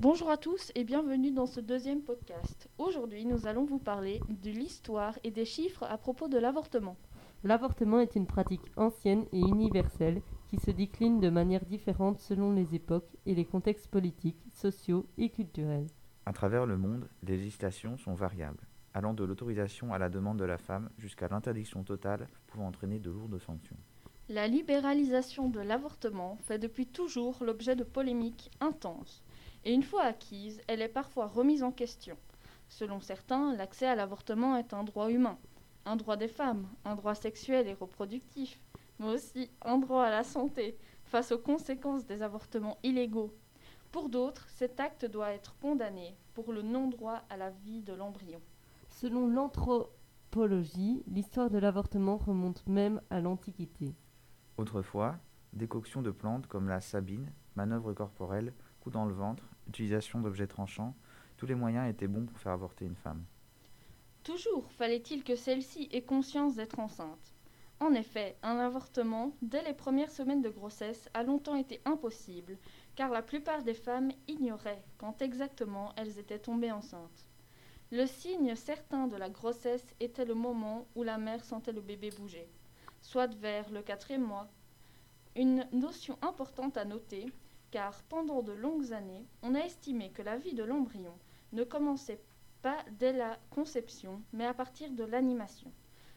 Bonjour à tous et bienvenue dans ce deuxième podcast. Aujourd'hui, nous allons vous parler de l'histoire et des chiffres à propos de l'avortement. L'avortement est une pratique ancienne et universelle qui se décline de manière différente selon les époques et les contextes politiques, sociaux et culturels. À travers le monde, les législations sont variables, allant de l'autorisation à la demande de la femme jusqu'à l'interdiction totale pouvant entraîner de lourdes sanctions. La libéralisation de l'avortement fait depuis toujours l'objet de polémiques intenses, et une fois acquise, elle est parfois remise en question. Selon certains, l'accès à l'avortement est un droit humain, un droit des femmes, un droit sexuel et reproductif, mais aussi un droit à la santé face aux conséquences des avortements illégaux. Pour d'autres, cet acte doit être condamné pour le non-droit à la vie de l'embryon. Selon l'anthropologie, l'histoire de l'avortement remonte même à l'Antiquité. Autrefois, décoction de plantes comme la sabine, manœuvre corporelle, coup dans le ventre, utilisation d'objets tranchants, tous les moyens étaient bons pour faire avorter une femme. Toujours fallait-il que celle-ci ait conscience d'être enceinte. En effet, un avortement, dès les premières semaines de grossesse, a longtemps été impossible, car la plupart des femmes ignoraient quand exactement elles étaient tombées enceintes. Le signe certain de la grossesse était le moment où la mère sentait le bébé bouger, soit vers le quatrième mois. Une notion importante à noter, car pendant de longues années, on a estimé que la vie de l'embryon ne commençait pas dès la conception, mais à partir de l'animation,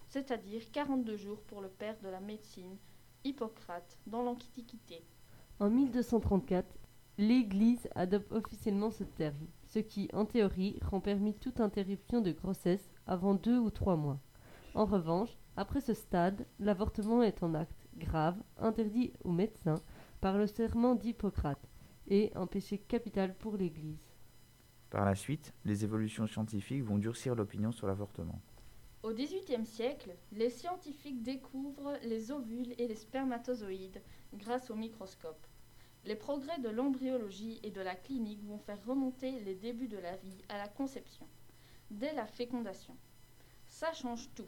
c'est-à-dire 42 jours pour le père de la médecine, Hippocrate, dans l'Antiquité. En 1234, l'Église adopte officiellement ce terme, ce qui, en théorie, rend permis toute interruption de grossesse avant deux ou trois mois. En revanche, après ce stade, l'avortement est un acte grave, interdit aux médecins par le serment d'Hippocrate, et un péché capital pour l'Église. Par la suite, les évolutions scientifiques vont durcir l'opinion sur l'avortement. Au XVIIIe siècle, les scientifiques découvrent les ovules et les spermatozoïdes grâce au microscope. Les progrès de l'embryologie et de la clinique vont faire remonter les débuts de la vie à la conception, dès la fécondation. Ça change tout.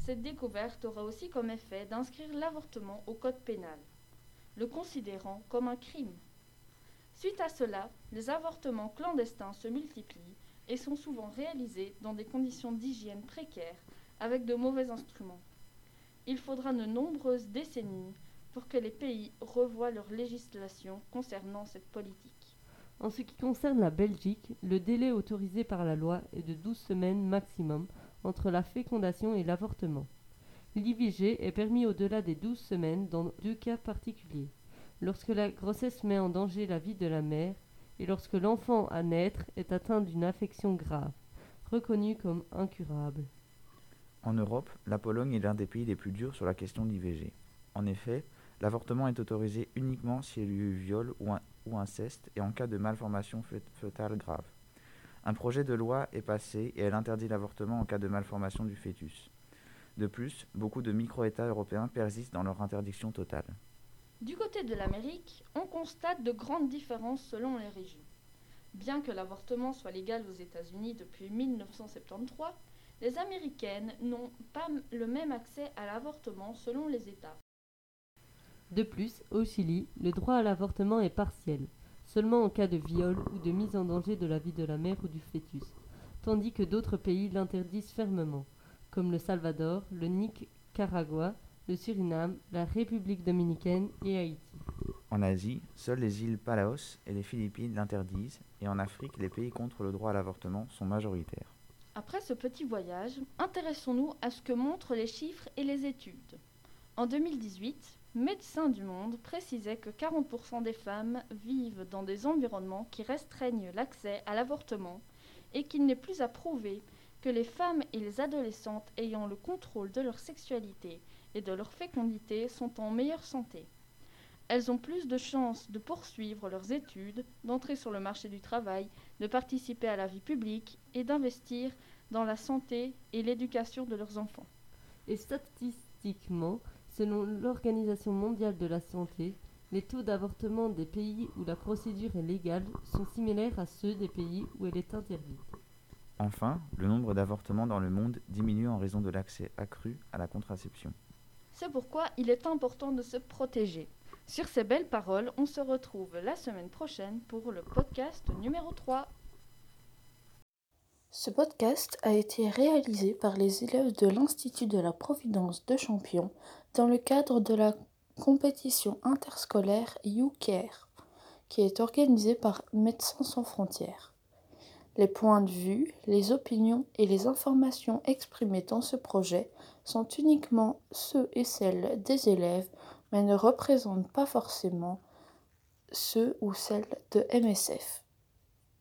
Cette découverte aura aussi comme effet d'inscrire l'avortement au code pénal, le considérant comme un crime. Suite à cela, les avortements clandestins se multiplient et sont souvent réalisés dans des conditions d'hygiène précaires avec de mauvais instruments. Il faudra de nombreuses décennies pour que les pays revoient leur législation concernant cette politique. En ce qui concerne la Belgique, le délai autorisé par la loi est de 12 semaines maximum entre la fécondation et l'avortement. L'IVG est permis au-delà des 12 semaines dans deux cas particuliers lorsque la grossesse met en danger la vie de la mère et lorsque l'enfant à naître est atteint d'une affection grave, reconnue comme incurable. En Europe, la Pologne est l'un des pays les plus durs sur la question de l'IVG. En effet, l'avortement est autorisé uniquement s'il y a eu viol ou, ou, inceste et en cas de malformation fœtale grave. Un projet de loi est passé et elle interdit l'avortement en cas de malformation du fœtus. De plus, beaucoup de micro-États européens persistent dans leur interdiction totale. Du côté de l'Amérique, on constate de grandes différences selon les régions. Bien que l'avortement soit légal aux États-Unis depuis 1973, les Américaines n'ont pas le même accès à l'avortement selon les États. De plus, au Chili, le droit à l'avortement est partiel, seulement en cas de viol ou de mise en danger de la vie de la mère ou du fœtus, tandis que d'autres pays l'interdisent fermement, comme le Salvador, le Nicaragua, le Suriname, la République dominicaine et Haïti. En Asie, seules les îles Palaos et les Philippines l'interdisent, et en Afrique, les pays contre le droit à l'avortement sont majoritaires. Après ce petit voyage, intéressons-nous à ce que montrent les chiffres et les études. En 2018, Médecins du Monde précisait que 40% des femmes vivent dans des environnements qui restreignent l'accès à l'avortement et qu'il n'est plus à prouver que les femmes et les adolescentes ayant le contrôle de leur sexualité et de leur fécondité sont en meilleure santé. Elles ont plus de chances de poursuivre leurs études, d'entrer sur le marché du travail, de participer à la vie publique et d'investir dans la santé et l'éducation de leurs enfants. Et statistiquement, selon l'Organisation mondiale de la santé, les taux d'avortement des pays où la procédure est légale sont similaires à ceux des pays où elle est interdite. Enfin, le nombre d'avortements dans le monde diminue en raison de l'accès accru à la contraception. C'est pourquoi il est important de se protéger. Sur ces belles paroles, on se retrouve la semaine prochaine pour le podcast numéro 3. Ce podcast a été réalisé par les élèves de l'Institut de la Providence de Champion dans le cadre de la compétition interscolaire YouCare, qui est organisée par Médecins sans frontières. Les points de vue, les opinions et les informations exprimées dans ce projet sont uniquement ceux et celles des élèves, mais ne représentent pas forcément ceux ou celles de MSF.